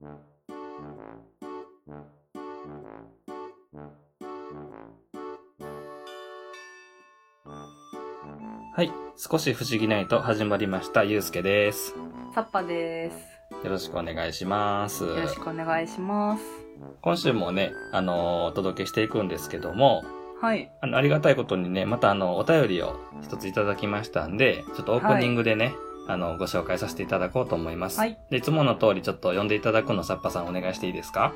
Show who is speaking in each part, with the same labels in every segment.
Speaker 1: はい。少し不思議ないと始まりました。ゆうすけです。
Speaker 2: サッパです。
Speaker 1: よろしくお願いします。
Speaker 2: よろしくお願いします。
Speaker 1: 今週もね、あのーお届けしていくんですけども、
Speaker 2: はい。
Speaker 1: あの、ありがたいことにね、またあの、お便りを一ついただきましたんで、ちょっとオープニングでね、あの、ご紹介させていただこうと思います。
Speaker 2: はい。
Speaker 1: で、いつもの通りちょっと読んでいただくの、さっぱさんお願いしていいですか？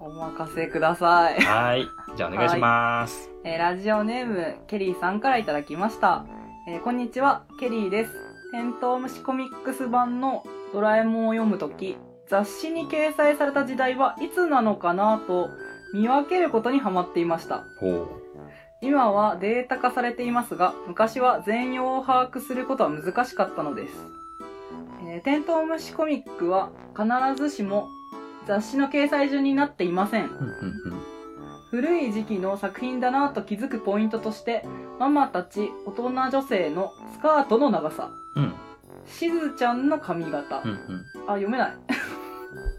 Speaker 2: お任せください。
Speaker 1: はい。じゃあお願いします。
Speaker 2: えーラジオネーム、ケリーさんからいただきました。えーこんにちは、ケリーです。テントウムシコミックス版のドラえもんを読むとき、雑誌に掲載された時代はいつなのかなと見分けることにハマっていました。
Speaker 1: ほう。
Speaker 2: 今はデータ化されていますが、昔は全容を把握することは難しかったのです。えーテントウムシコミックは必ずしも雑誌の掲載順になっていません。古い時期の作品だなと気づくポイントとして、ママたち大人女性のスカートの長さ、
Speaker 1: うん。うん。
Speaker 2: しずちゃんの髪型、
Speaker 1: うんうん。
Speaker 2: あ、読めない。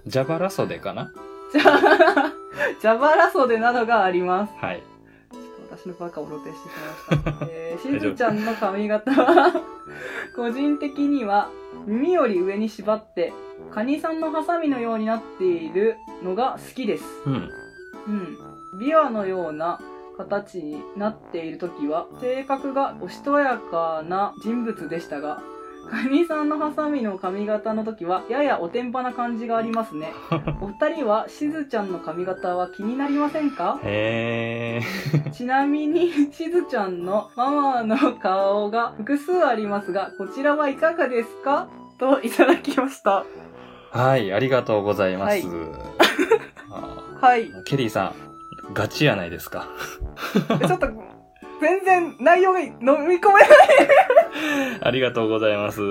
Speaker 1: ジャバラ袖かな？
Speaker 2: じゃあ、ジャバラ袖などがあります。
Speaker 1: はい。
Speaker 2: 私のバカを露呈してしまいました。えー、しずちゃんの髪型は、個人的には耳より上に縛って、カニさんのハサミのようになっているのが好きです。
Speaker 1: うん。
Speaker 2: うん。ビワのような形になっている時は、性格がおしとやかな人物でしたが、カニさんのハサミの髪型の時は、ややおてんぱな感じがありますね。お二人はしずちゃんの髪型は気になりませんか？
Speaker 1: へー。
Speaker 2: ちなみに、しずちゃんのママの顔が複数ありますが、こちらはいかがですか？といただきました。
Speaker 1: はい、ありがとうございます。
Speaker 2: はい
Speaker 1: ケリーさん、ガチやないですか？
Speaker 2: ちょっと、全然内容が飲み込めない。
Speaker 1: ありがとうございます。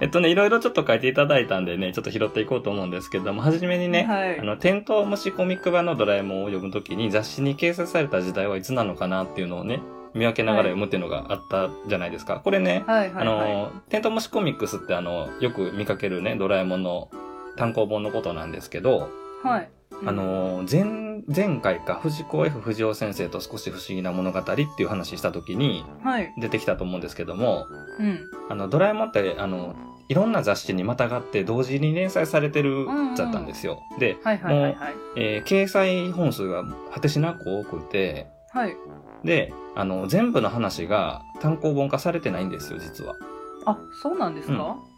Speaker 1: えっとね、いろいろちょっと書いていただいたんでね、ちょっと拾っていこうと思うんですけども、はじめにね、
Speaker 2: はい
Speaker 1: あの、テントウムシコミック版のドラえもんを読むときに雑誌に掲載された時代はいつなのかなっていうのをね、見分けながら読むっていうのがあったじゃないですか。これね、
Speaker 2: はいはいはい。
Speaker 1: あの、テントウムシコミックスってあの、よく見かけるね、ドラえもんの単行本のことなんですけど、
Speaker 2: はい。
Speaker 1: あの、前、前回か、藤子 F 不二雄先生と少し不思議な物語っていう話したときに
Speaker 2: はい。
Speaker 1: 出てきたと思うんですけども、
Speaker 2: うん。
Speaker 1: あの、ドラえもんって、あの、いろんな雑誌にまたがって同時に連載されてるだったんですよ。で、
Speaker 2: はいはいはいはい。
Speaker 1: えー掲載本数が果てしなく多くて、
Speaker 2: はい。
Speaker 1: で、あの、全部の話が単行本化されてないんですよ、実は。
Speaker 2: あ、そうなんですか、
Speaker 1: で、
Speaker 2: うん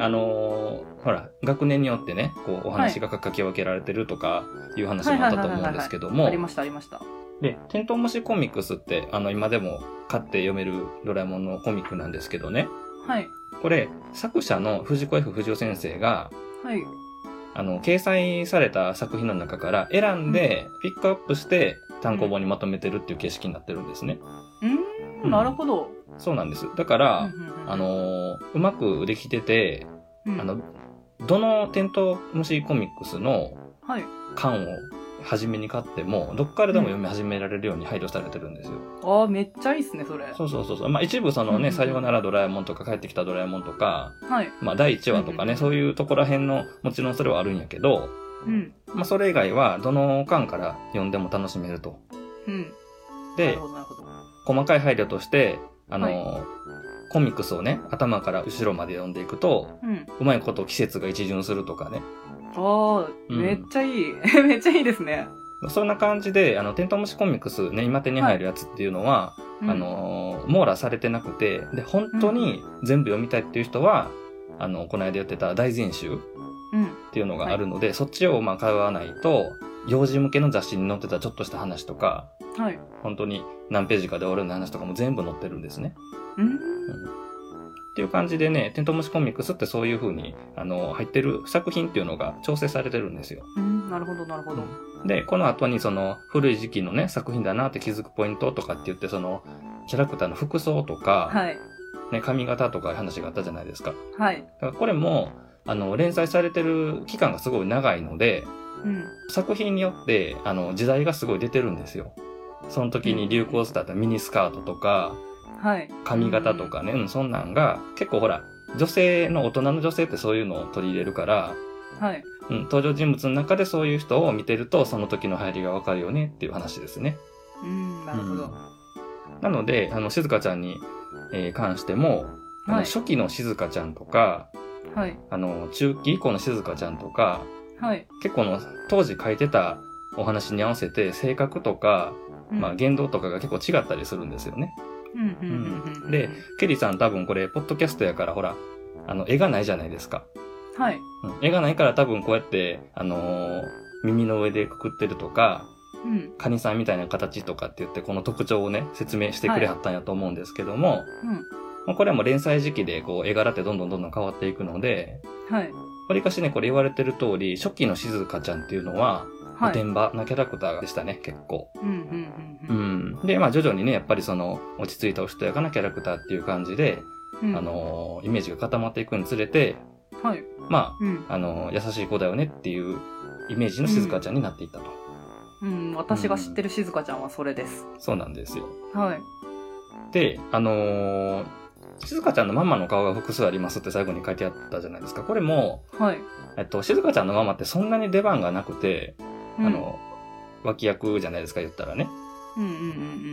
Speaker 1: あのーほら、学年によってね、こう、お話が書き分けられてるとかいう話もあったと思うんですけども
Speaker 2: あり、ましたありました。
Speaker 1: で、テントウムシコミックスって、あの、今でも買って読めるドラえもんのコミックなんですけどね、
Speaker 2: はい。
Speaker 1: これ、作者の藤子 F 不二雄先生が、
Speaker 2: はい。
Speaker 1: あの、掲載された作品の中から選んで、ピックアップして単行本にまとめてるっていう形式になってるんですね。
Speaker 2: うーん、なるほど。
Speaker 1: そうなんです。だから、
Speaker 2: うんうんうん
Speaker 1: あ、のーうまくできてて、
Speaker 2: うん
Speaker 1: あの、どのテントウムシコミックスの
Speaker 2: はい。
Speaker 1: 巻を初めに買っても、どっからでも読み始められるように配慮されてるんですよ。
Speaker 2: あーめっちゃいいっすね、それ。
Speaker 1: そうそうそうそう。まあ一部そのね、
Speaker 2: うんうんうん
Speaker 1: さようならドラえもんとか帰ってきたドラえもんとか、
Speaker 2: はい。
Speaker 1: まあ第1話とかね、
Speaker 2: うんうんうん
Speaker 1: そういうところら辺の、もちろんそれはあるんやけど、
Speaker 2: うん。
Speaker 1: まあそれ以外はどの巻から読んでも楽しめると。
Speaker 2: うん。な
Speaker 1: で。細かい配慮として、あのー
Speaker 2: は
Speaker 1: コミックスをね、頭から後ろまで読んでいくと、
Speaker 2: うん。
Speaker 1: うまいこと季節が一巡するとかね。
Speaker 2: ああ、
Speaker 1: うん
Speaker 2: めっちゃいい。めっちゃいいですね。
Speaker 1: そんな感じで、あの、テントウムシコミックスね、今手に入るやつっていうのは、
Speaker 2: うん
Speaker 1: あ、のー網羅されてなくて、で、本当に全部読みたいっていう人は、あの、この間言ってた大全集っ
Speaker 2: うん。
Speaker 1: ていうのがあるので、そっちをまあ買わないと、幼児向けの雑誌に載ってたちょっとした話とか、
Speaker 2: はい。
Speaker 1: 本当に何ページかで終わるような話とかも全部載ってるんですね。
Speaker 2: うん。
Speaker 1: っていう感じでね、テントウムシコミックスってそういう風に、あの、入ってる作品っていうのが調整されてるんですよ。
Speaker 2: うん。なるほど、なるほど。
Speaker 1: で、この後にその古い時期のね、作品だなって気づくポイントとかって言って、その、キャラクターの服装とか、
Speaker 2: はい。
Speaker 1: ね、髪型とか話があったじゃないですか。
Speaker 2: はい。
Speaker 1: だからこれも、あの、連載されてる期間がすごい長いので、
Speaker 2: うん。
Speaker 1: 作品によって、あの、時代がすごい出てるんですよ。その時に流行したミニスカートとか、
Speaker 2: はい。
Speaker 1: 髪型とかね、うん、そんなんが、結構ほら、女性の大人の女性ってそういうのを取り入れるから、
Speaker 2: はい。
Speaker 1: うん、登場人物の中でそういう人を見てると、その時の流行りがわかるよねっていう話ですね。
Speaker 2: うん、なるほど。
Speaker 1: なので、あの、静香ちゃんに、えー関しても、あの
Speaker 2: はい
Speaker 1: 初期の静香ちゃんとか、
Speaker 2: はい。
Speaker 1: あの、中期以降の静香ちゃんとか、
Speaker 2: はい。
Speaker 1: 結構の、当時書いてたお話に合わせて、性格とか、
Speaker 2: うん
Speaker 1: まあ、言動とかが結構違ったりするんですよね。で、ケリーさん多分これ、ポッドキャストやから、ほら、あの、絵がないじゃないですか。
Speaker 2: はい。
Speaker 1: うん絵がないから多分こうやって、あのー耳の上でくくってるとか、
Speaker 2: うん。
Speaker 1: カニさんみたいな形とかって言って、この特徴をね、説明してくれはったんやと思うんですけども、
Speaker 2: うん。
Speaker 1: まあこれはもう連載時期で、こう、絵柄ってどんどんどんどん変わっていくので、
Speaker 2: はい。
Speaker 1: わりかしね、これ言われてる通り、初期の静香ちゃんっていうのは、
Speaker 2: はい。
Speaker 1: おてんばなキャラクターでしたね、結構。
Speaker 2: うんうんうん
Speaker 1: う
Speaker 2: うん。
Speaker 1: ん。で、まあ徐々にね、やっぱりその、落ち着いたおしとやかなキャラクターっていう感じで、
Speaker 2: うん
Speaker 1: あ、のーイメージが固まっていくにつれて、
Speaker 2: はい。
Speaker 1: ま
Speaker 2: うん。
Speaker 1: あ、あのー優しい子だよねっていうイメージの静香ちゃんになっていったと。
Speaker 2: うん。私が知ってる静香ちゃんはそれです。
Speaker 1: そうなんですよ。
Speaker 2: はい。
Speaker 1: で、あのー静香ちゃんのママの顔が複数ありますって最後に書いてあったじゃないですか。これも、
Speaker 2: はい。
Speaker 1: えっと、静香ちゃんのママってそんなに出番がなくて、
Speaker 2: うん
Speaker 1: あ、の、脇役じゃないですか、言ったらね。
Speaker 2: うんうんうんう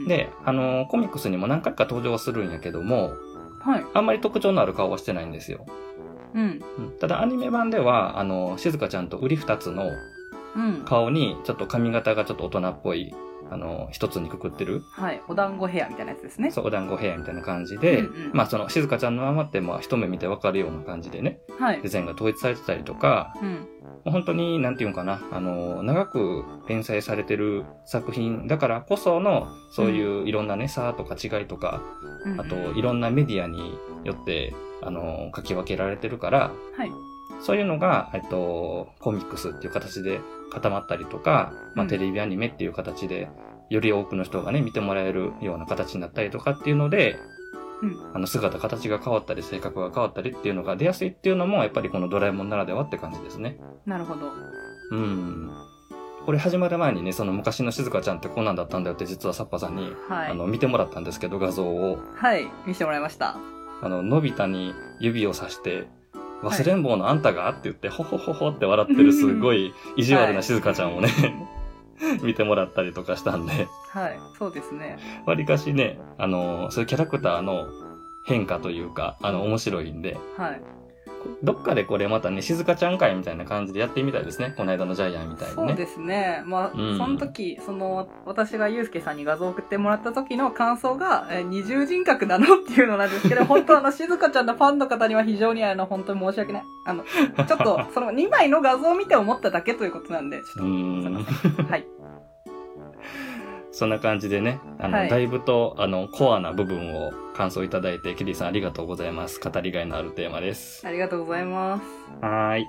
Speaker 2: ん。、
Speaker 1: で、あの、コミックスにも何回か登場はするんやけども、
Speaker 2: はい。
Speaker 1: あんまり特徴のある顔はしてないんですよ。
Speaker 2: うん。
Speaker 1: うんただアニメ版では、あの、静香ちゃんと売り二つの
Speaker 2: うん。
Speaker 1: 顔に、ちょっと髪型がちょっと大人っぽい、あの、一つにくくってる、
Speaker 2: はい。お団子ヘアみたいなやつですね。
Speaker 1: そう、お団子ヘアみたいな感じで、
Speaker 2: うんうん
Speaker 1: まあその、静香ちゃんのままって、まあ一目見てわかるような感じでね、
Speaker 2: はい
Speaker 1: デ。ザインが統一されてたりとか、
Speaker 2: うん。
Speaker 1: もう本当に、なんていうんかな、あの、長く連載されてる作品だからこその、そういういろんなね、差とか違いとか、
Speaker 2: うん
Speaker 1: あと、いろんなメディアによって、あの、書き分けられてるから、
Speaker 2: はい。
Speaker 1: そういうのが、えっと、コミックスっていう形で固まったりとか、まあ、
Speaker 2: うん
Speaker 1: テレビアニメっていう形で、より多くの人がね、見てもらえるような形になったりとかっていうので、
Speaker 2: うん
Speaker 1: あの、姿、形が変わったり、性格が変わったりっていうのが出やすいっていうのも、やっぱりこのドラえもんならではって感じですね。
Speaker 2: なるほど。
Speaker 1: うん。これ始まる前にね、その昔の静香ちゃんってこんなんだったんだよって実はサッパさんに、
Speaker 2: はい。
Speaker 1: あの、見てもらったんですけど、画像を。
Speaker 2: はい。見せてもらいました。
Speaker 1: あの、のび太に指をさして、忘れん坊のあんたが？って言って、ほほほほって笑ってるすごい意地悪な静香ちゃんをね、見てもらったりとかしたんで、
Speaker 2: はい。そうですね。
Speaker 1: わりかしね、あの、そういうキャラクターの変化というか、あの、面白いんで、
Speaker 2: はい。
Speaker 1: どっかでこれまたね、静香ちゃん会みたいな感じでやってみたいですね。この間のジャイアンみたいにね。
Speaker 2: そうですね。まあ、
Speaker 1: うん
Speaker 2: その時、その、私がゆうすけさんに画像を送ってもらった時の感想が、えー二重人格なのっていうのなんですけど、本当あの、静香ちゃんのファンの方には非常にあの、本当に申し訳ない。あの、ちょっと、その2枚の画像を見て思っただけということなんで、ちょっと、すいません。はい。
Speaker 1: そんな感じでね、あの、
Speaker 2: はい
Speaker 1: だいぶと、あの、コアな部分を感想いただいて、キリーさんありがとうございます。語りがいのあるテーマです。
Speaker 2: ありがとうございます。
Speaker 1: はーい。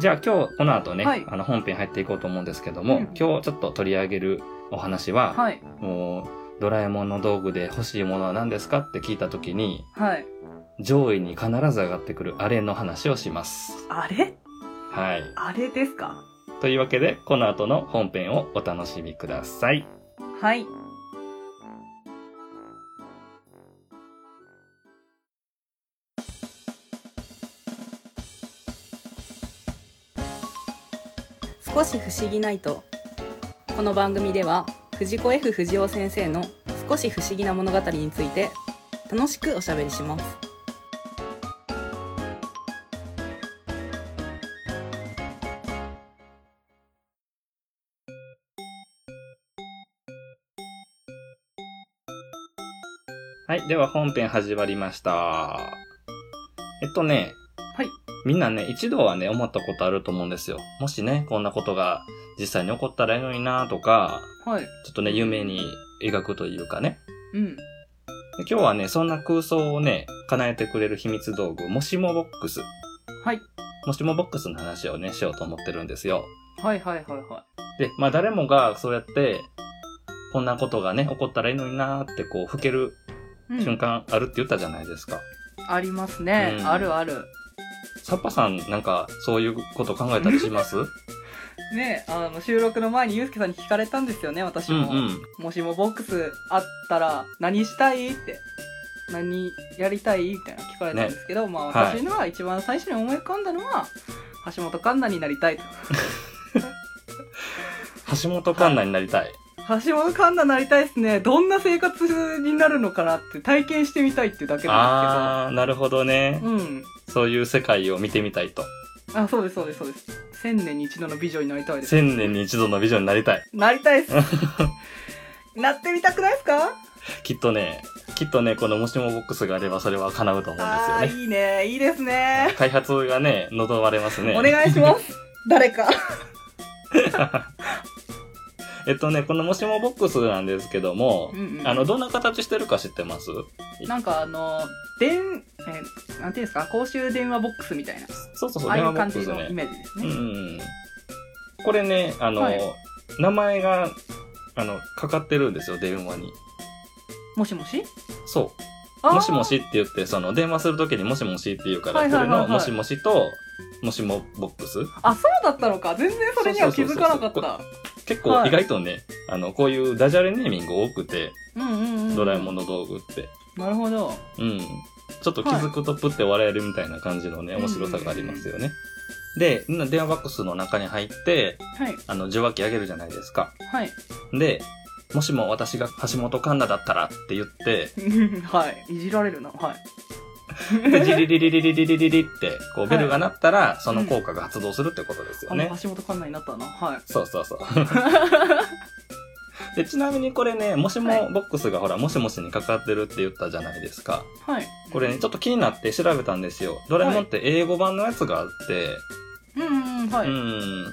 Speaker 1: じゃあ今日、この後ね、
Speaker 2: はい
Speaker 1: あの、本編入っていこうと思うんですけども、
Speaker 2: うん
Speaker 1: 今日ちょっと取り上げるお話は、
Speaker 2: はい。
Speaker 1: もう、ドラえもんの道具で欲しいものは何ですかって聞いたときに、
Speaker 2: はい。
Speaker 1: 上位に必ず上がってくるあれの話をします。
Speaker 2: あれ
Speaker 1: はい。
Speaker 2: あれですか？
Speaker 1: というわけで、この後の本編をお楽しみください。
Speaker 2: はい。少し不思議ないとこの番組では藤子 F 不二雄先生の少し不思議な物語について楽しくおしゃべりします
Speaker 1: はい。では本編始まりました。えっとね。
Speaker 2: はい。
Speaker 1: みんなね、一度はね、思ったことあると思うんですよ。もしね、こんなことが実際に起こったらいいのになとか、
Speaker 2: はい
Speaker 1: ちょっとね、夢に描くというかね。
Speaker 2: うん
Speaker 1: で今日はね、そんな空想をね、叶えてくれる秘密道具、もしもボックス。
Speaker 2: はい
Speaker 1: もしもボックスの話をね、しようと思ってるんですよ。
Speaker 2: はいはいはいは
Speaker 1: で、まあ誰もがそうやって、こんなことがね、起こったらいいのになーってこう、吹ける
Speaker 2: い、
Speaker 1: 瞬間あるって言ったじゃないですか。
Speaker 2: ありますね、
Speaker 1: うん。
Speaker 2: あるある。
Speaker 1: サッパさんなんかそういうこと考えたりします？
Speaker 2: ねあの収録の前にゆうすけさんに聞かれたんですよね私も、
Speaker 1: うんうん。
Speaker 2: もしもボックスあったら何したい？って。何やりたい？みたいな聞かれたんですけど、まあ
Speaker 1: はい。
Speaker 2: 私のは一番最初に思い浮かんだのは、橋本環奈になりたいと。
Speaker 1: 橋本環奈になりたい。
Speaker 2: 橋本環奈なりたいですね。どんな生活になるのかなって体験してみたいってだけなん
Speaker 1: あー、なるほどね
Speaker 2: で。すけど。うん。
Speaker 1: そういう世界を見てみたいと。
Speaker 2: あ、そうです、そうです、そうです。千年に一度の美女になりたいです。
Speaker 1: 千年に一度の美女になりたい。
Speaker 2: なりたいです。なってみたくないですか？
Speaker 1: きっとね、きっとね、このもしもボックスがあればそれは叶うと思うんですよ
Speaker 2: ああー、
Speaker 1: ね。
Speaker 2: いいね。いいですね。
Speaker 1: 開発がね、望まれますね。
Speaker 2: お願いします。誰か。
Speaker 1: えっとね、このもしもボックスなんですけども、
Speaker 2: うんうん
Speaker 1: あの、どんな形してるか知ってます？
Speaker 2: なんかあの、電、えーなんていうんですか、公衆電話ボックスみたいな。
Speaker 1: そうそうそう、
Speaker 2: ああいう感じのイ。メージですね。
Speaker 1: うんうん。これね、あの、
Speaker 2: はい
Speaker 1: 名前が、あの、かかってるんですよ、電話に。
Speaker 2: もしもし？
Speaker 1: そう。もしもしって言って、その、電話するときにもしもしって言うから、それの、もしもしと、もしもボックス
Speaker 2: あ、そうだったのか。全然それには気づかなかっ
Speaker 1: そうそう
Speaker 2: た。
Speaker 1: 結構
Speaker 2: はい
Speaker 1: 意外とね、あの、こういうダジャレネーミング多くて、
Speaker 2: うんうんうん。
Speaker 1: ドラえもんの道具って。
Speaker 2: なるほど。
Speaker 1: うん。ちょっと気づくとプって笑えるみたいな感じのね、
Speaker 2: はい
Speaker 1: 面白さがありますよね。で、電話ボックスの中に入って、
Speaker 2: はい。
Speaker 1: あの、受話器あげるじゃないですか。
Speaker 2: はい。
Speaker 1: で、もしも私が橋本環奈だったらって言って、
Speaker 2: はい。いじられるな。はい。
Speaker 1: で、ジリリリリリリリリリって、こう、ベルが鳴ったら、その効果が発動するってことですよね。
Speaker 2: あの、橋本環奈になったな。はい。
Speaker 1: そうそうそう。で、ちなみにこれね、もしもボックスがほら、もしもしにかかってるって言ったじゃないですか。
Speaker 2: はい。
Speaker 1: これね、ちょっと気になって調べたんですよ。ドラえもんって英語版のやつがあって、
Speaker 2: うんうんうん、はい。
Speaker 1: うん。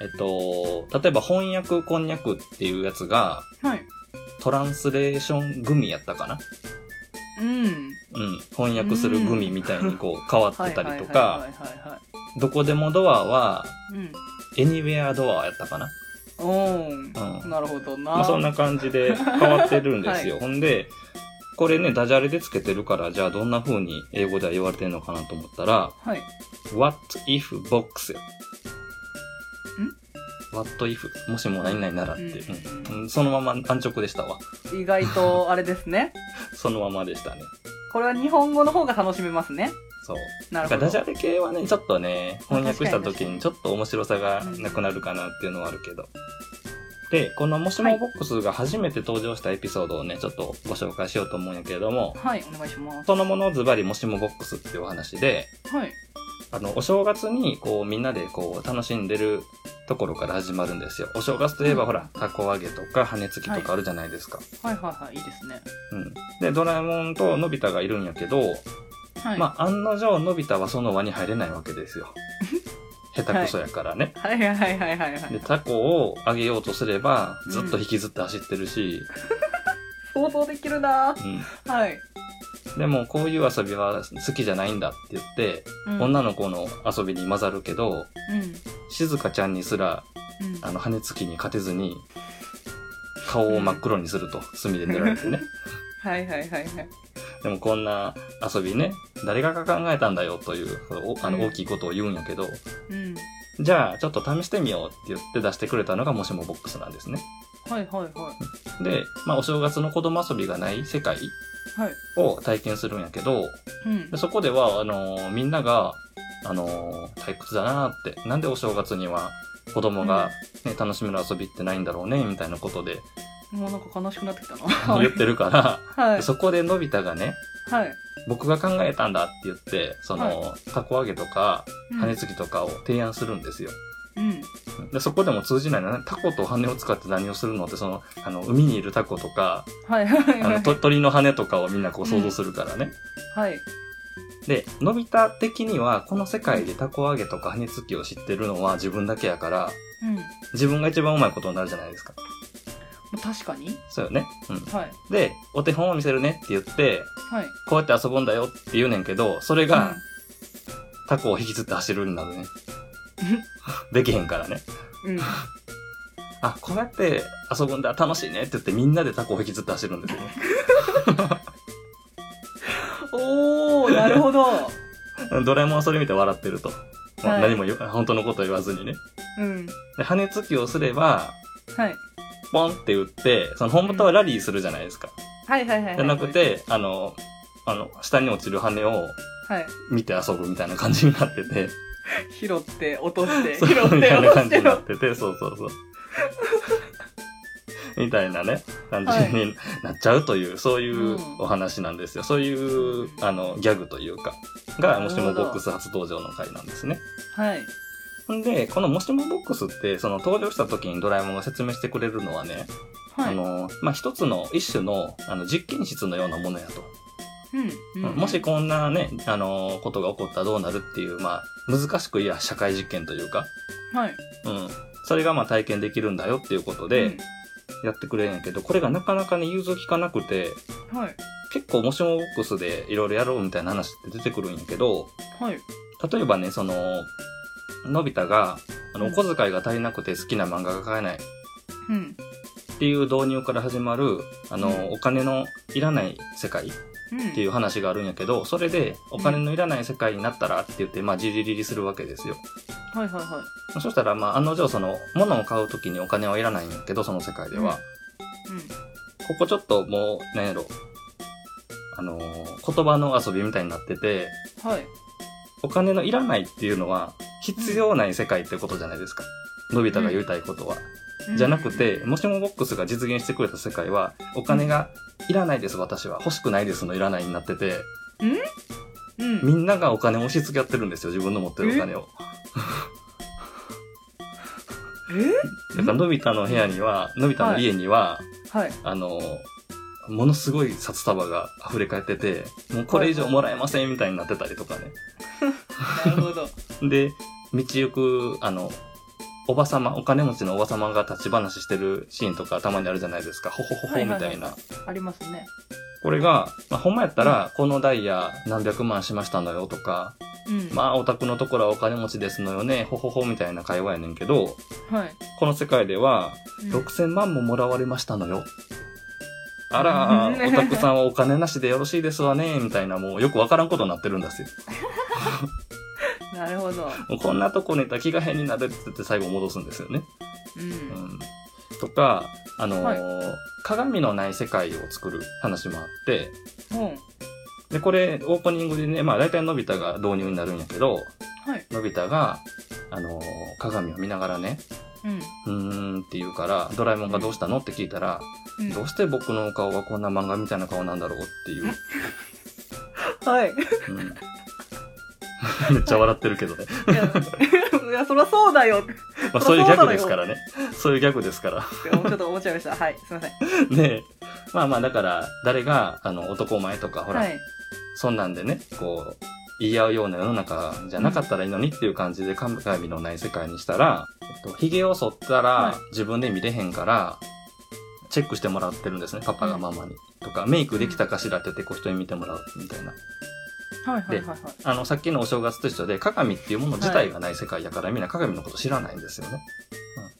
Speaker 1: えっと、例えば翻訳こんにゃくっていうやつが、
Speaker 2: はい。
Speaker 1: トランスレーショングミやったかな
Speaker 2: うん。
Speaker 1: うん。翻訳するグミみたいにこう変わってたりと
Speaker 2: はい
Speaker 1: か、
Speaker 2: はいはいはいは
Speaker 1: どこでもドアは、
Speaker 2: い。うん。
Speaker 1: anywhere ドアやったかなうん
Speaker 2: なるほどな。
Speaker 1: まあそんな感じで変わってるんですよ。ほんで、これね、ダジャレでつけてるから、じゃあどんな風に英語では言われてるのかなと思ったら、
Speaker 2: はい。
Speaker 1: what if box や。what if もしも何々ならって、
Speaker 2: うん
Speaker 1: うんそのまま安直でしたわ。
Speaker 2: 意外と、あれですね。
Speaker 1: そのままでしたね。
Speaker 2: これは日本語の方が楽しめますね。
Speaker 1: そう。
Speaker 2: なるほど。
Speaker 1: ダジャレ系はね、ちょっとね、翻訳した時
Speaker 2: に
Speaker 1: にちょっと面白さがなくなるかなっていうのはあるけど。で、このもしもボックスが初めて登場したエピソードをね、ちょっとご紹介しようと思うんやけれども、
Speaker 2: はい、お願いします。
Speaker 1: そのものズバリもしもボックスっていうお話で、
Speaker 2: はい。
Speaker 1: あの、お正月にこうみんなでこう楽しんでるところから始まるんですよ。お正月といえばほら、たこ揚げとか羽根つきとかあるじゃないですか。
Speaker 2: はいはいはい、いいですね。
Speaker 1: うん。で、ドラえもんとのび太がいるんやけど、
Speaker 2: はい。
Speaker 1: まあ、案の定のび太はその輪に入れないわけですよ。下手くそやからね。
Speaker 2: はいはいはいはいはいはい。
Speaker 1: で、タコをあげようとすれば、ずっと引きずって走ってるし、
Speaker 2: 想像できるな
Speaker 1: うん。
Speaker 2: はい。
Speaker 1: でも、こういう遊びは好きじゃないんだって言って、
Speaker 2: うん
Speaker 1: 女の子の遊びに混ざるけど、
Speaker 2: うん。
Speaker 1: 静香ちゃんにすら、
Speaker 2: うん。
Speaker 1: あの、羽根つきに勝てずに、顔を真っ黒にすると、墨で塗られてね。
Speaker 2: はいはいはいはい。
Speaker 1: でもこんな遊びね、誰が考えたんだよという、おあの
Speaker 2: うん
Speaker 1: 大きいことを言うんやけど、
Speaker 2: うん。
Speaker 1: じゃあちょっと試してみようって言って出してくれたのがもしもボックスなんですね。
Speaker 2: はいはいはい。
Speaker 1: で、まあお正月の子供遊びがない世界
Speaker 2: はい。
Speaker 1: を体験するんやけど、
Speaker 2: うん
Speaker 1: で。そこでは、あのーみんなが、あのー退屈だなって、なんでお正月には子供が、ね楽しめる遊びってないんだろうね、みたいなことで
Speaker 2: もうなんか悲しくなってきたな。は い
Speaker 1: 言ってるから、
Speaker 2: はい。
Speaker 1: そこでのび太がね、
Speaker 2: はい。
Speaker 1: 僕が考えたんだって言って、その、たこ揚げとか、
Speaker 2: うん
Speaker 1: 羽根つきとかを提案するんですよ。
Speaker 2: うん。
Speaker 1: で、そこでも通じないのね。タコと羽を使って何をするのって、その、あの、海にいるタコとか、
Speaker 2: はいはい
Speaker 1: あの、鳥の羽とかをみんなこう想像するからね。
Speaker 2: はい。
Speaker 1: で、のび太的には、この世界でタコ揚げとか羽根つきを知ってるのは自分だけやから、
Speaker 2: うん。
Speaker 1: 自分が一番うまいことになるじゃないですか。
Speaker 2: 確かに
Speaker 1: そうよね。うん。
Speaker 2: はい。
Speaker 1: で、お手本を見せるねって言って、
Speaker 2: はい。
Speaker 1: こうやって遊ぶんだよって言うねんけど、それが、タコを引きずって走るんだね。できへんからね。
Speaker 2: うん。うん。
Speaker 1: あ、こうやって遊ぶんだ、楽しいねって言ってみんなでタコを引きずって走るんですよ。
Speaker 2: おー、なるほど。
Speaker 1: ドラえもんはそれ見て笑ってると。まあ
Speaker 2: はい
Speaker 1: 何も本当のこと言わずにね。
Speaker 2: うん。
Speaker 1: で、羽根つきをすれば、
Speaker 2: はい。
Speaker 1: ポンって打って、その本当はラリーするじゃないですか。
Speaker 2: はいはいはいはい。
Speaker 1: じゃなく、て、あの、あの、下に落ちる羽を
Speaker 2: はい。
Speaker 1: 見て遊ぶみたいな感じになってて、
Speaker 2: 拾って、落として、拾って、
Speaker 1: みたいな
Speaker 2: 落として
Speaker 1: 感じになってて、そうそうそう。みたいなね、感じになっちゃうという、そういうお話なんですよ。そういう、あの、ギャグというか、が、もしもボックス初登場の回なんですね。
Speaker 2: はい。
Speaker 1: んで、このもしもボックスって、その登場した時にドラえもんが説明してくれるのはね、
Speaker 2: はい。
Speaker 1: あの、まあ、一つの、一種の、あの、実験室のようなものやと。
Speaker 2: うん。うん。
Speaker 1: もしこんなね、あの、ことが起こったらどうなるっていう、まあ、難しく言えば社会実験というか、
Speaker 2: はい。
Speaker 1: うん。それがまあ体験できるんだよっていうことで、やってくれるんやけど、これがなかなかね、融通きかなくて、
Speaker 2: うん、はい。
Speaker 1: 結構もしもボックスでいろいろやろうみたいな話って出てくるんやけど、
Speaker 2: はい。
Speaker 1: 例えばね、その、のび太が、あの、
Speaker 2: うん
Speaker 1: お小遣いが足りなくて好きな漫画が買えない
Speaker 2: うん。
Speaker 1: っていう導入から始まる、あの、
Speaker 2: うん
Speaker 1: お金のいらない世界っ
Speaker 2: うん。
Speaker 1: ていう話があるんやけど、それでお金のいらない世界になったらって言って、まあ、じりりりするわけですよ。
Speaker 2: はいはいはい。
Speaker 1: そしたら、まあ、案の定その、物を買うときにお金はいらないんやけど、その世界では。ここちょっともう、なんやろ。あのー言葉の遊びみたいになってて、
Speaker 2: うん。はい。
Speaker 1: お金のいらないっていうのは、必要ない世界ってことじゃないですか。のび太が言いたいことは。じゃなくて、もしもボックスが実現してくれた世界は、お金がいらないです、私は。欲しくないですのいらないになってて、
Speaker 2: うん？
Speaker 1: みんながお金を押し付け合ってるんですよ、自分の持ってるお金を。
Speaker 2: え？
Speaker 1: だから、のび太の部屋には、のび太の家には、
Speaker 2: はい。
Speaker 1: あの、ものすごい札束が溢れ返ってて、もうこれ以上もらえませんみたいになってたりとかね。
Speaker 2: なるほど。
Speaker 1: で、道行く、あの、おばさま、お金持ちのおばさまが立ち話してるシーンとかたまにあるじゃないですか。ほほほほみたいな。
Speaker 2: ありますね。
Speaker 1: これが、まあ、ほんまやったら、このダイヤ何百万しましたのよとか、
Speaker 2: うん。
Speaker 1: まあ、お宅のところはお金持ちですのよね、ほほほみたいな会話やねんけど、
Speaker 2: はい。
Speaker 1: この世界では、
Speaker 2: うん
Speaker 1: 6000万ももらわれましたのよ。あら、
Speaker 2: うん
Speaker 1: お宅さんはお金なしでよろしいですわね、みたいな、もうよくわからんことになってるんですよ。
Speaker 2: なるほど。
Speaker 1: こんなとこにいたら気が変になるって言って最後戻すんですよね。
Speaker 2: う。
Speaker 1: うんん。とか、あのー鏡のない世界を作る話もあって、
Speaker 2: うん。
Speaker 1: で、これ、オープニングでね、まあ大体のび太が導入になるんやけど、
Speaker 2: はい。
Speaker 1: のび太が、あのー鏡を見ながらね、
Speaker 2: うん。
Speaker 1: うーんって言うから、ドラえもんがどうしたのって聞いたら、
Speaker 2: うん
Speaker 1: どうして僕の顔がこんな漫画みたいな顔なんだろうっていう。
Speaker 2: はい。
Speaker 1: うん めっちゃ笑ってるけどね。
Speaker 2: いや、そりゃそうだよ
Speaker 1: まあそういうギャグですからね。そういうギャグですから。
Speaker 2: ちょっと思っちゃいました。はい。すいません。
Speaker 1: で、まあまあだから、誰が、あの、男前とか、ほら、
Speaker 2: はい。
Speaker 1: そんなんでね、こう、言い合うような世の中じゃなかったらいいのにっていう感じで鏡のない世界にしたら、えっと、髭を剃った
Speaker 2: は
Speaker 1: ら
Speaker 2: い
Speaker 1: 自分で見れへんから、チェックしてもらってるんですね、パパがママに。とか、メイクできたかしらって言ってこう人に見てもらうみたいな。
Speaker 2: はいはいはいはい。
Speaker 1: あの、さっきのお正月と一緒で、鏡っていうもの自体がない世界やから、みんな鏡のこと知らないんですよね。うん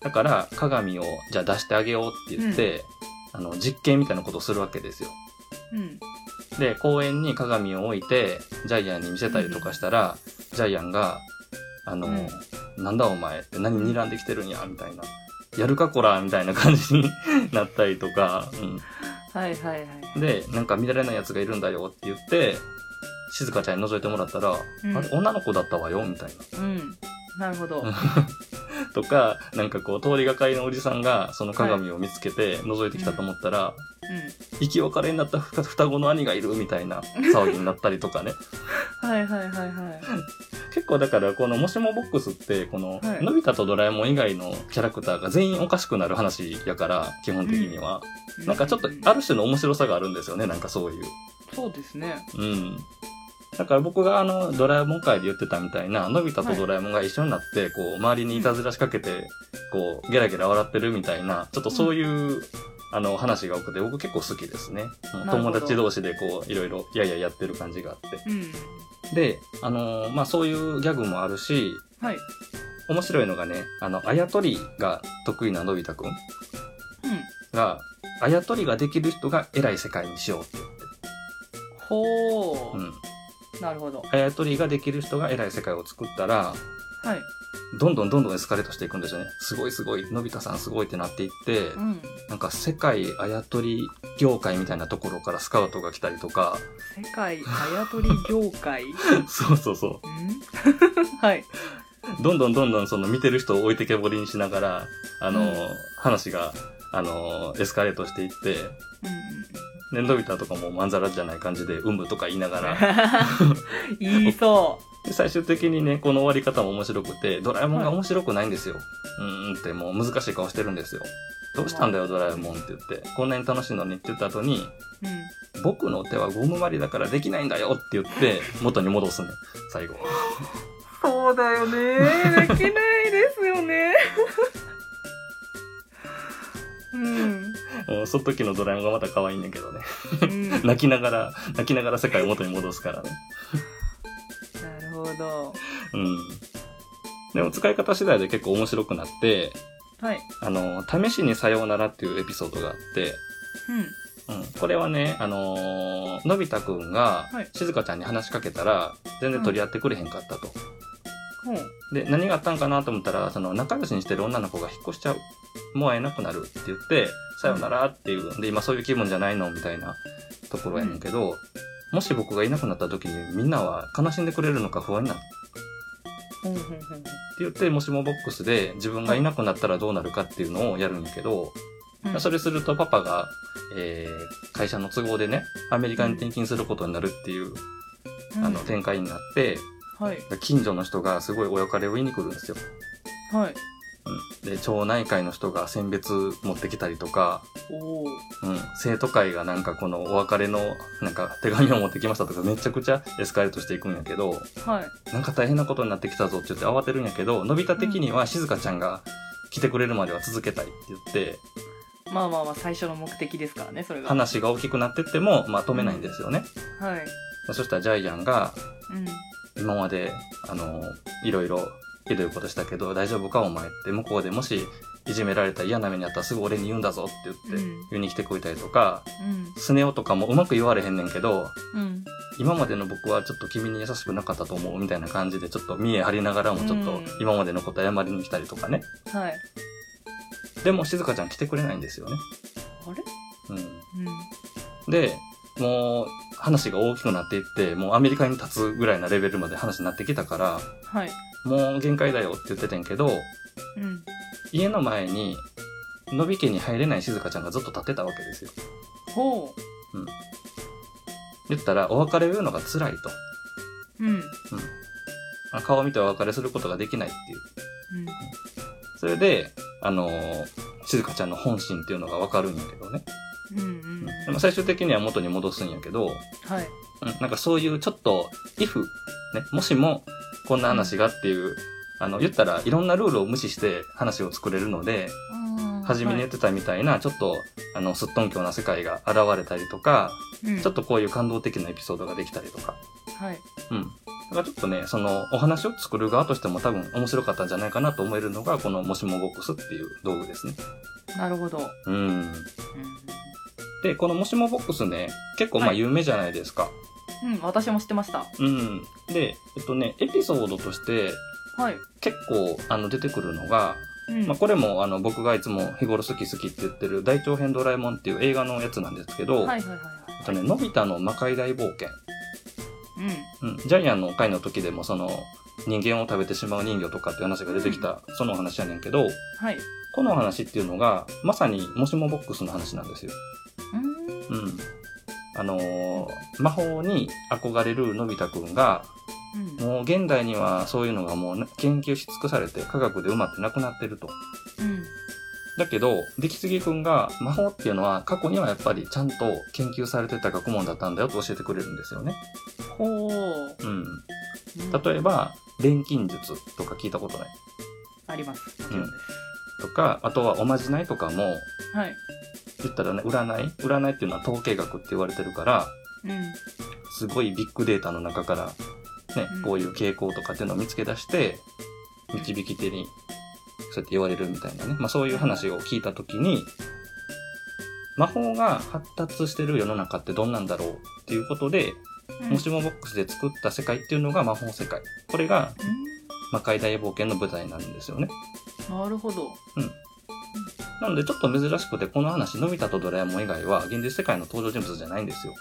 Speaker 1: だから、鏡を、じゃあ出してあげようって言って、あの、実験みたいなことをするわけですよ。
Speaker 2: うん。
Speaker 1: で、公園に鏡を置いて、ジャイアンに見せたりとかしたら、ジャイアンが、あの、なんだお前って何睨んできてるんや、みたいな。やるかこら、みたいな感じに なったりとか、
Speaker 2: はいはいはい。
Speaker 1: うん。で、なんか見られない奴がいるんだよって言って、静香ちゃんに覗いてもらったら、
Speaker 2: うん
Speaker 1: あれ、女の子だったわよ、みたいな。
Speaker 2: うん。なるほど。
Speaker 1: とか、なんかこう、通りがかりのおじさんが、その鏡を見つけて、覗いてきたと思ったら、
Speaker 2: うん。
Speaker 1: 生き別れになったふ双子の兄がいるみたいな騒ぎになったりとかね。
Speaker 2: はいはいはいはい。
Speaker 1: 結構だから、このもしもボックスって、この、
Speaker 2: はい
Speaker 1: のび太とドラえもん以外のキャラクターが全員おかしくなる話やから、基本的には。なんかちょっと、ある種の面白さがあるんですよね、なんかそういう。
Speaker 2: そうですね。
Speaker 1: うん。だから僕があの、ドラえもん界で言ってたみたいな、のび太とドラえもんが一緒になって、こう、周りにいたずらしかけて、こう、ゲラゲラ笑ってるみたいな、ちょっとそういう、あの、話が多くて、僕結構好きですね。友達同士でこう、いろいろ、やややってる感じがあって。
Speaker 2: うん。
Speaker 1: で、あのーまあ、そういうギャグもあるし、
Speaker 2: はい。
Speaker 1: 面白いのがね、あの、あやとりが得意なのび太くん
Speaker 2: うん。
Speaker 1: が、あやとりができる人が偉い世界にしようって言って。
Speaker 2: ほー。
Speaker 1: うん。
Speaker 2: なるほど。
Speaker 1: あやとりができる人が偉い世界を作ったら、
Speaker 2: はい。
Speaker 1: どんどんどんどんエスカレートしていくんですよね。すごいすごい、のび太さんすごいってなっていって、
Speaker 2: うん。
Speaker 1: なんか世界あやとり業界みたいなところからスカウトが来たりとか、
Speaker 2: 世界あやとり業界？
Speaker 1: そうそうそ
Speaker 2: うん？はい。
Speaker 1: う。どんどんどんどんその見てる人を置いてけぼりにしながら、あの、
Speaker 2: うん
Speaker 1: 話が、あの、エスカレートしていって、で、のび太とかもまんざらじゃない感じで、うむとか言いながら、
Speaker 2: 言いそ
Speaker 1: で最終的にね、この終わり方も面白くて、ドラえもんが面白くないんですよ。うーんってもう難しい顔してるんですよ。どうしたんだよ、ドラえもんって言って。こんなに楽しいのにって言った後に、
Speaker 2: う。うん。
Speaker 1: 僕の手はゴムまりだからできないんだよって言って、元に戻すね、最後。
Speaker 2: そうだよね。できないですよね。うん。
Speaker 1: その時のドラえもんがまた可愛いんだけどね。
Speaker 2: うん。な
Speaker 1: 泣きながら、泣きながら世界を元に戻すからね。
Speaker 2: るほど。
Speaker 1: うん。でも使い方次第で結構面白くなって、
Speaker 2: はい。
Speaker 1: あの、試しにさようならっていうエピソードがあって、
Speaker 2: うん。
Speaker 1: うん、これはね、あのーのび太くんが
Speaker 2: はい、
Speaker 1: 静香ちゃんに話しかけたら、全然取り合ってくれへんかったと。
Speaker 2: ほう。
Speaker 1: で、何があったんかなと思ったら、その仲良しにしてる女の子が引っ越しちゃう。もう会えなくなるって言って、さよならっていう。で、今そういう気分じゃないのみたいなところやねんけど、もし僕がいなくなった時にみんなは悲しんでくれるのか不安になるって。言って、もしもボックスで自分がいなくなったらどうなるかっていうのをやるんやけど、
Speaker 2: うん
Speaker 1: それするとパパが、えー、会社の都合でね、アメリカに転勤することになるっていう、あの、展開になって、
Speaker 2: はい。
Speaker 1: 近所の人がすごいお別れを言いに来るんですよ。
Speaker 2: はい。
Speaker 1: うん、で、町内会の人が選別持ってきたりとか、
Speaker 2: おお。
Speaker 1: うん、生徒会がなんかこのお別れのなんか手紙を持ってきましたとかめちゃくちゃエスカレートしていくんやけど、
Speaker 2: はい。
Speaker 1: なんか大変なことになってきたぞって言って慌てるんやけど、のび太的には静香ちゃんが来てくれるまでは続けたいって言って、
Speaker 2: まあまあまあ、最初の目的ですからね、それが。
Speaker 1: 話が大きくなってっても、まあ止めないんですよね。
Speaker 2: はい。
Speaker 1: そしたらジャイアンが、
Speaker 2: うん。
Speaker 1: 今まで、あの、いろいろひどいことしたけど、大丈夫かお前って、向こうでもし、いじめられた嫌な目にあったらすぐ俺に言うんだぞって言って、
Speaker 2: うん
Speaker 1: 言いに来てくれたりとか、
Speaker 2: うん。
Speaker 1: スネ夫とかもうまく言われへんねんけど、
Speaker 2: うん。
Speaker 1: 今までの僕はちょっと君に優しくなかったと思うみたいな感じで、ちょっと見え張りながらもちょっと
Speaker 2: うん
Speaker 1: 今までのこと謝りに来たりとかね。
Speaker 2: はい。
Speaker 1: でも静香ちゃん来てくれないんですよね。
Speaker 2: あれ？
Speaker 1: うん。
Speaker 2: うん。
Speaker 1: で、もう話が大きくなっていって、もうアメリカに立つぐらいなレベルまで話になってきたから、
Speaker 2: はい。
Speaker 1: もう限界だよって言ってたんやけど、
Speaker 2: うん。
Speaker 1: 家の前に、のび家に入れない静香ちゃんがずっと立ってたわけですよ。
Speaker 2: ほ
Speaker 1: 言ったら、お別れを言うのが辛いと。
Speaker 2: う。うん。
Speaker 1: あ顔を見てお別れすることができないっていう。それで、あのー静香ちゃんの本心っていうのがわかるんやけどね。最終的には元に戻すんやけど、
Speaker 2: はい。
Speaker 1: うん、なんかそういうちょっと、if、ね、もしもこんな話がっていう、あの、言ったらいろんなルールを無視して話を作れるので、初めに言ってたみたいな、ちょっと、あの、すっとんきょうな世界が現れたりとか、
Speaker 2: うん、
Speaker 1: ちょっとこういう感動的なエピソードができたりとか、
Speaker 2: はい。
Speaker 1: うん。だからちょっとね、その、お話を作る側としても多分面白かったんじゃないかなと思えるのが、このもしもボックスっていう道具ですね。
Speaker 2: なるほど。
Speaker 1: うん。
Speaker 2: うん。
Speaker 1: で、このもしもボックスね、結構まあ
Speaker 2: はい
Speaker 1: 有名じゃないですか。
Speaker 2: うん、私も知ってました。
Speaker 1: うん。で、えっとね、エピソードとして
Speaker 2: はい。
Speaker 1: 結構あの出てくるのが、
Speaker 2: うん。
Speaker 1: まあこれもあの僕がいつも日頃好き好きって言ってる大長編ドラえもんっていう映画のやつなんですけど、
Speaker 2: はいはいはい
Speaker 1: えっとね、のび太の魔界大冒険。
Speaker 2: はい。
Speaker 1: うん。ジャイアンの回の時でもその人間を食べてしまう人魚とかっていう話が出てきた、そのお話やねんけど、
Speaker 2: うん。はい。
Speaker 1: この話っていうのがまさにもしもボックスの話なんですよ。
Speaker 2: うーん。
Speaker 1: うん。あのー魔法に憧れるのび太くんが、
Speaker 2: うん。
Speaker 1: もう現代にはそういうのがもうな研究し尽くされて科学で埋まってなくなってると。
Speaker 2: うん。
Speaker 1: だけど、出来すぎくんが魔法っていうのは過去にはやっぱりちゃんと研究されてた学問だったんだよと教えてくれるんですよね。
Speaker 2: ほう。
Speaker 1: うん。
Speaker 2: うん
Speaker 1: 例えば、錬金術とか聞いたことない？
Speaker 2: あります。もちろんで
Speaker 1: とか、あとはおまじないとかも、
Speaker 2: す。はい。
Speaker 1: 言ったらね、占い？占いっていうのは統計学って言われてるから、
Speaker 2: うん。
Speaker 1: すごいビッグデータの中から、ね
Speaker 2: うん、
Speaker 1: こういう傾向とかっていうのを見つけ出して、導き手に、そうやって言われるみたいなね。まあそういう話を聞いたときに、魔法が発達してる世の中ってどんなんだろうっていうことで、
Speaker 2: うん
Speaker 1: もしもボックスで作った世界っていうのが魔法世界。これが、魔界大冒険の舞台なんですよね。
Speaker 2: なるほど。
Speaker 1: なのでちょっと珍しくて、この話、のび太とドラえもん以外は現実世界の登場人物じゃないんですよ。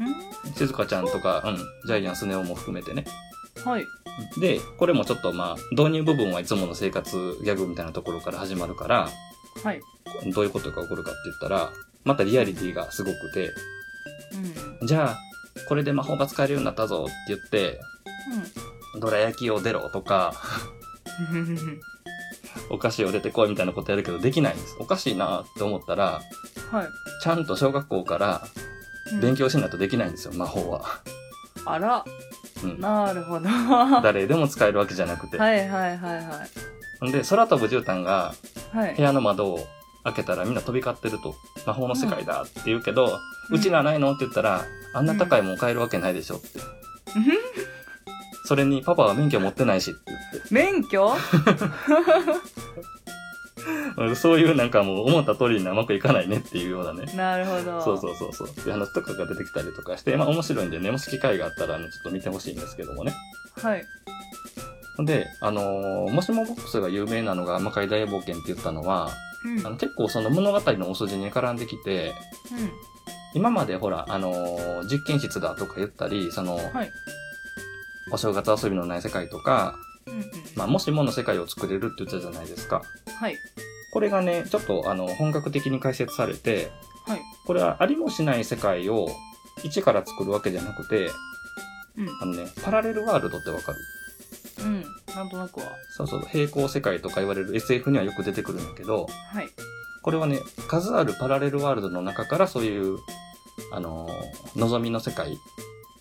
Speaker 2: うん
Speaker 1: 静香ちゃんとか、うん、ジャイアンスネ夫も含めてね。
Speaker 2: はい。
Speaker 1: で、これもちょっとまあ、導入部分はいつもの生活ギャグみたいなところから始まるから、
Speaker 2: はい。
Speaker 1: どういうことが起こるかって言ったら、またリアリティがすごくて、
Speaker 2: うん。
Speaker 1: じゃあ、これで魔法が使えるようになったぞって言って、どら焼きを出ろとか、
Speaker 2: うん。
Speaker 1: お菓子を出てこいみたいなことやるけどできないんです。おかしいなって思ったら、
Speaker 2: はい。
Speaker 1: ちゃんと小学校から勉強しないとできないんですよ、魔法は。
Speaker 2: あら、
Speaker 1: うん。
Speaker 2: なるほど。は
Speaker 1: 誰でも使えるわけじゃなくて。
Speaker 2: いはいはいはい。
Speaker 1: ほんで、空飛ぶ絨毯が
Speaker 2: はい
Speaker 1: 部。屋の窓を開けたらみんな飛び交ってると、魔法の世界だって言うけど、うちらないのって言ったら、あんな高いもん買えるわけないでしょって。それにパパは免許持ってないしって言って。
Speaker 2: 免許？
Speaker 1: う んそういうなんかもう思った通りにうまくいかないねっていうようなね。
Speaker 2: なるほど。
Speaker 1: そうそうそうそう。っていう話とかが出てきたりとかして、まあ面白いんでね、もし機会があったらね、ちょっと見てほしいんですけどもね。
Speaker 2: はい。
Speaker 1: で、あのーもしもボックスが有名なのが魔界大冒険って言ったのは、
Speaker 2: うん。
Speaker 1: あの結構その物語のお筋に絡んできて、今までほら、あのー実験室だとか言ったり、その、
Speaker 2: はい。
Speaker 1: お正月遊びのない世界とか、
Speaker 2: うん。うん。
Speaker 1: まあ、もしもの世界を作れるって言ったじゃないですか。
Speaker 2: はい。
Speaker 1: これがね、ちょっとあの、本格的に解説されて、
Speaker 2: はい。
Speaker 1: これはありもしない世界を一から作るわけじゃなくて、
Speaker 2: うん。
Speaker 1: あのね、パラレルワールドってわかる？
Speaker 2: うん。なんとなくは。
Speaker 1: そうそう、平行世界とか言われる SF にはよく出てくるんだけど、
Speaker 2: はい。
Speaker 1: これはね、数あるパラレルワールドの中からそういう、あのー望みの世界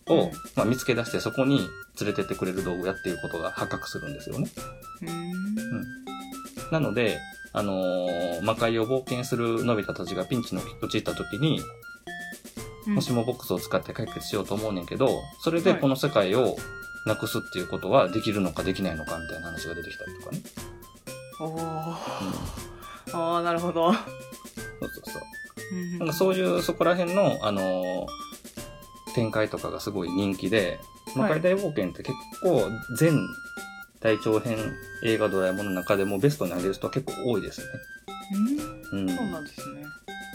Speaker 1: を、
Speaker 2: うん
Speaker 1: まあ、見つけ出してそこに連れてってくれる道具やっていうことが発覚するんですよね。
Speaker 2: うーん。
Speaker 1: なので、あのー魔界を冒険するのび太たちがピンチの陥った時に、
Speaker 2: うん
Speaker 1: もしもボックスを使って解決しようと思うねんけど、それで
Speaker 2: はい
Speaker 1: この世界をなくすっていうことはできるのかできないのかみたいな話が出てきたりとかね。
Speaker 2: おー。
Speaker 1: うん
Speaker 2: ああ、なるほど。
Speaker 1: そうそうそう。
Speaker 2: うん
Speaker 1: なんかそういうそこら辺の、あのー展開とかがすごい人気で、魔界大冒険って結構全大長編映画ドラえもんの中でもベストに挙げる人は結構多いですね。
Speaker 2: うん。
Speaker 1: うん。
Speaker 2: そうなんですね。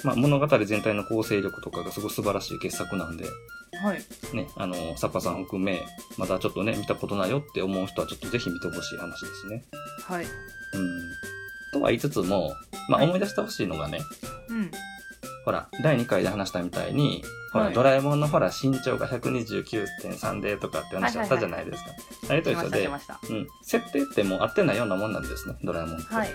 Speaker 1: まあ物語全体の構成力とかがすごい素晴らしい傑作なんで、
Speaker 2: はい。
Speaker 1: ね、あのー、サッパさん含め、まだちょっとね、見たことないよって思う人はちょっとぜひ見てほしい話ですね。
Speaker 2: はい。
Speaker 1: うん。とは言いつつも、まあ
Speaker 2: はい
Speaker 1: 思い出してほしいのがね、
Speaker 2: うん。
Speaker 1: ほら、第2回で話したみたいに、ほら、
Speaker 2: はい
Speaker 1: ドラえもんのほら、身長が129.3でとかって話あったじゃないですか。あれと一緒で。うん。設定ってもう合ってないようなもんなんですね、ドラえもんって。
Speaker 2: はい。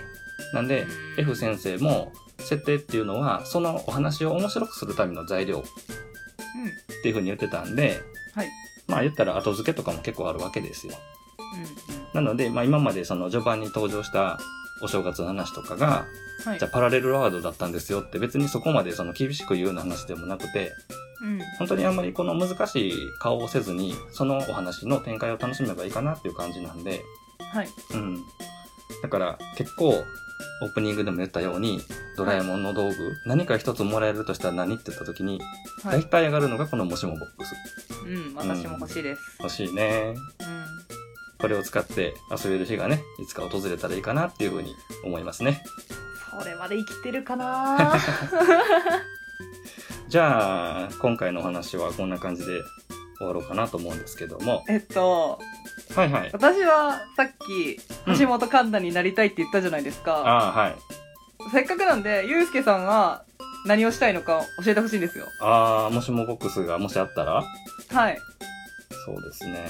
Speaker 1: なんで、
Speaker 2: うん
Speaker 1: F 先生も、設定っていうのは、そのお話を面白くするための材料っていうふうに言ってたんで、
Speaker 2: はい。
Speaker 1: まあ言ったら後付けとかも結構あるわけですよ。
Speaker 2: うん。
Speaker 1: なので、まあ今までその序盤に登場したお正月の話とかが、
Speaker 2: うん。はい
Speaker 1: じゃあ。パラレルワールドだったんですよって別にそこまでその厳しく言うような話でもなくて、
Speaker 2: うん。
Speaker 1: 本当にあんまりこの難しい顔をせずに、そのお話の展開を楽しめばいいかなっていう感じなんで、
Speaker 2: はい。
Speaker 1: うん。だから結構、オープニングでも言ったように、ドラえもんの道具、何か一つもらえるとしたら何って言った時に、大
Speaker 2: はい。
Speaker 1: 体上がるのがこのもしもボックス。
Speaker 2: うん。私も欲しいです。
Speaker 1: 欲しいね。
Speaker 2: うん。
Speaker 1: これを使って遊べる日がね、いつか訪れたらいいかなっていうふうに思いますね。
Speaker 2: それまで生きてるかな？
Speaker 1: じゃあ、今回のお話はこんな感じで終わろうかなと思うんですけども。
Speaker 2: えっと、
Speaker 1: はいはい。
Speaker 2: 私はさっき、
Speaker 1: うん
Speaker 2: 橋本環奈になりたいって言ったじゃないですか。
Speaker 1: ああ、はい。
Speaker 2: せっかくなんで、ゆうすけさんが何をしたいのか教えてほしいんですよ。
Speaker 1: ああ、もしもボックスがもしあったら？
Speaker 2: はい。
Speaker 1: そうですね。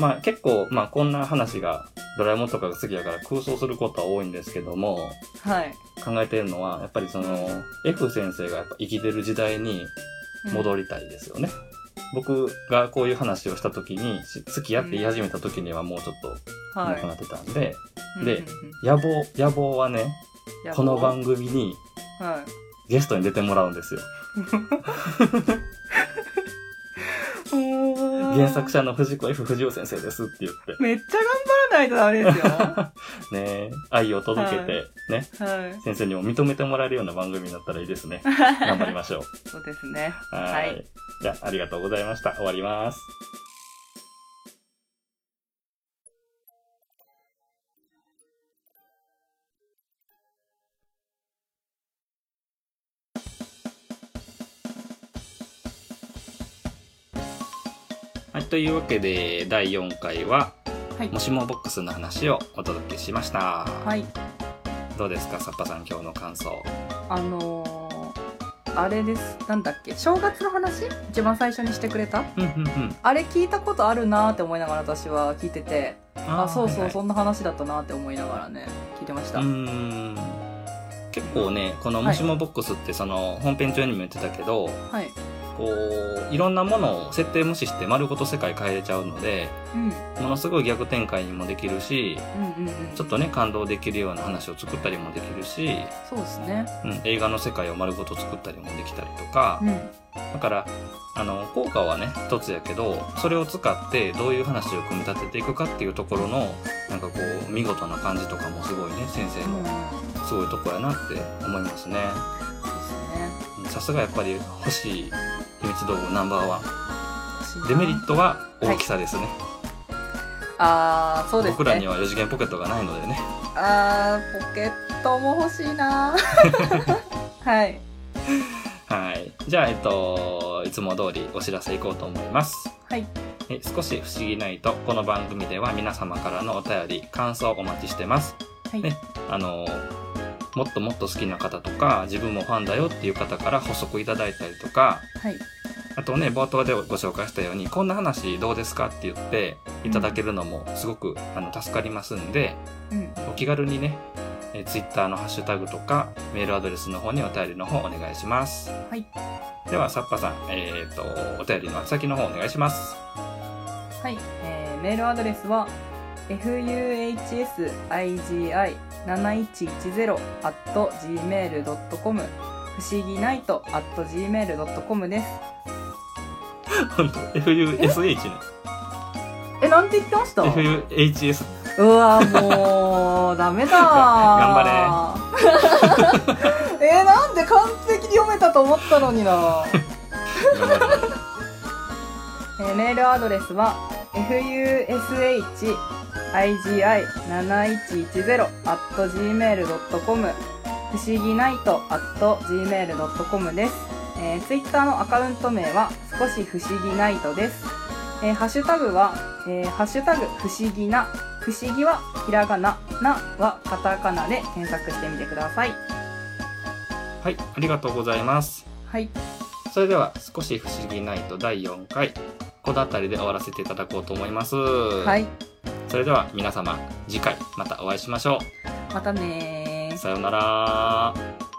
Speaker 1: まあ結構、まあこんな話がドラえもんとかが好きだから空想することは多いんですけども、
Speaker 2: はい。
Speaker 1: 考えてるのは、やっぱりその、F 先生がやっぱ生きてる時代に戻りたいですよね。僕がこういう話をした時に、し付き合って言い始めた時にはもうちょっと
Speaker 2: は
Speaker 1: 亡くなってたんで、
Speaker 2: い。
Speaker 1: で
Speaker 2: うんうんうん
Speaker 1: 野望、野望はね、
Speaker 2: や
Speaker 1: この番組に
Speaker 2: はい。
Speaker 1: ゲストに出てもらうんですよ。原作者の藤子 F 不二雄先生ですって言って。
Speaker 2: めっちゃ頑張らないとダメですよ。は
Speaker 1: ねえ愛を届けて、ね、
Speaker 2: い。
Speaker 1: 先生にも認めてもらえるような番組になったらいいですね。頑張りましょう。
Speaker 2: そうですね。
Speaker 1: は
Speaker 2: はい
Speaker 1: い。じゃあ、ありがとうございました。終わります。というわけで、第4回は、
Speaker 2: はい。
Speaker 1: もしもボックスの話をお届けしました。
Speaker 2: はい。
Speaker 1: どうですか、サッパさん、今日の感想。
Speaker 2: あのー、あれです。なんだっけ正月の話？一番最初にしてくれた？
Speaker 1: うんうんうん。
Speaker 2: あれ聞いたことあるなーって思いながら私は聞いてて。あそうそう、
Speaker 1: はい
Speaker 2: そんな話だったなって思いながらね聞いてました、
Speaker 1: うーん。結構ねこの「もしもボックス」ってその本編中にも言ってたけど、
Speaker 2: はい
Speaker 1: こういろんなものを設定無視して丸ごと世界変えれちゃうので
Speaker 2: うん。
Speaker 1: ものすごい逆展開にもできるし
Speaker 2: うんうんうん
Speaker 1: ちょっとね感動できるような話を作ったりもできるし、
Speaker 2: そうですね。
Speaker 1: うん、映画の世界を丸ごと作ったりもできたりとか
Speaker 2: うん。
Speaker 1: だからあの効果はね一つやけどそれを使ってどういう話を組み立てていくかっていうところのなんかこう見事な感じとかもすごいね先生
Speaker 2: うん。
Speaker 1: のすごいとこやなって思いますね。
Speaker 2: そうですね。
Speaker 1: さすがやっぱり欲しい秘密道具ナンバーワン。デメリットは大きさですね、
Speaker 2: あーそうですね。
Speaker 1: 僕らには4次元ポケットがないのでね。
Speaker 2: あーポケットも欲しいな はい。
Speaker 1: はい。じゃあえっといつも通りお知らせいこうと思います。
Speaker 2: はい。
Speaker 1: え少し不思議ないとこの番組では皆様からのお便り感想をお待ちしてます。
Speaker 2: はい、
Speaker 1: ねあのもっともっと好きな方とか自分もファンだよっていう方から補足いただいたりとか
Speaker 2: はい
Speaker 1: あとね冒頭でご紹介したようにこんな話どうですかって言っていただけるのもすごくあの助かりますんで、
Speaker 2: うん
Speaker 1: お気軽にね、えー、Twitter のハッシュタグとかメールアドレスの方にお便りの方お願いします。
Speaker 2: はい
Speaker 1: では、サッパさん、えっ、と、お便りの先の方お願いします。
Speaker 2: はい、えーメールアドレスは fuhsigi7110.gmail.com 不思議ナイト .gmail.com です。
Speaker 1: 本当 FUSH ね。
Speaker 2: えなんて言ってました
Speaker 1: ？FUHS。
Speaker 2: うわもうダメだ。
Speaker 1: 頑
Speaker 2: 張れ。えー、なんで完璧に読めたと思ったのにな、えーメールアドレスは fushigi7110.gmail.com 不思議ナイト .gmail.com です、えー、ツイッターのアカウント名は少し不思議ナイトです、えーハッシュタグは、えーハッシュタグ不思議な不思議はひらがななはカタカナで検索してみてください。
Speaker 1: はい、ありがとうございます。
Speaker 2: はい。
Speaker 1: それでは、少し不思議ナイト第4回、この辺りで終わらせていただこうと思います。
Speaker 2: はい
Speaker 1: それでは、皆様、次回またお会いしましょ
Speaker 2: またね。
Speaker 1: さようなら。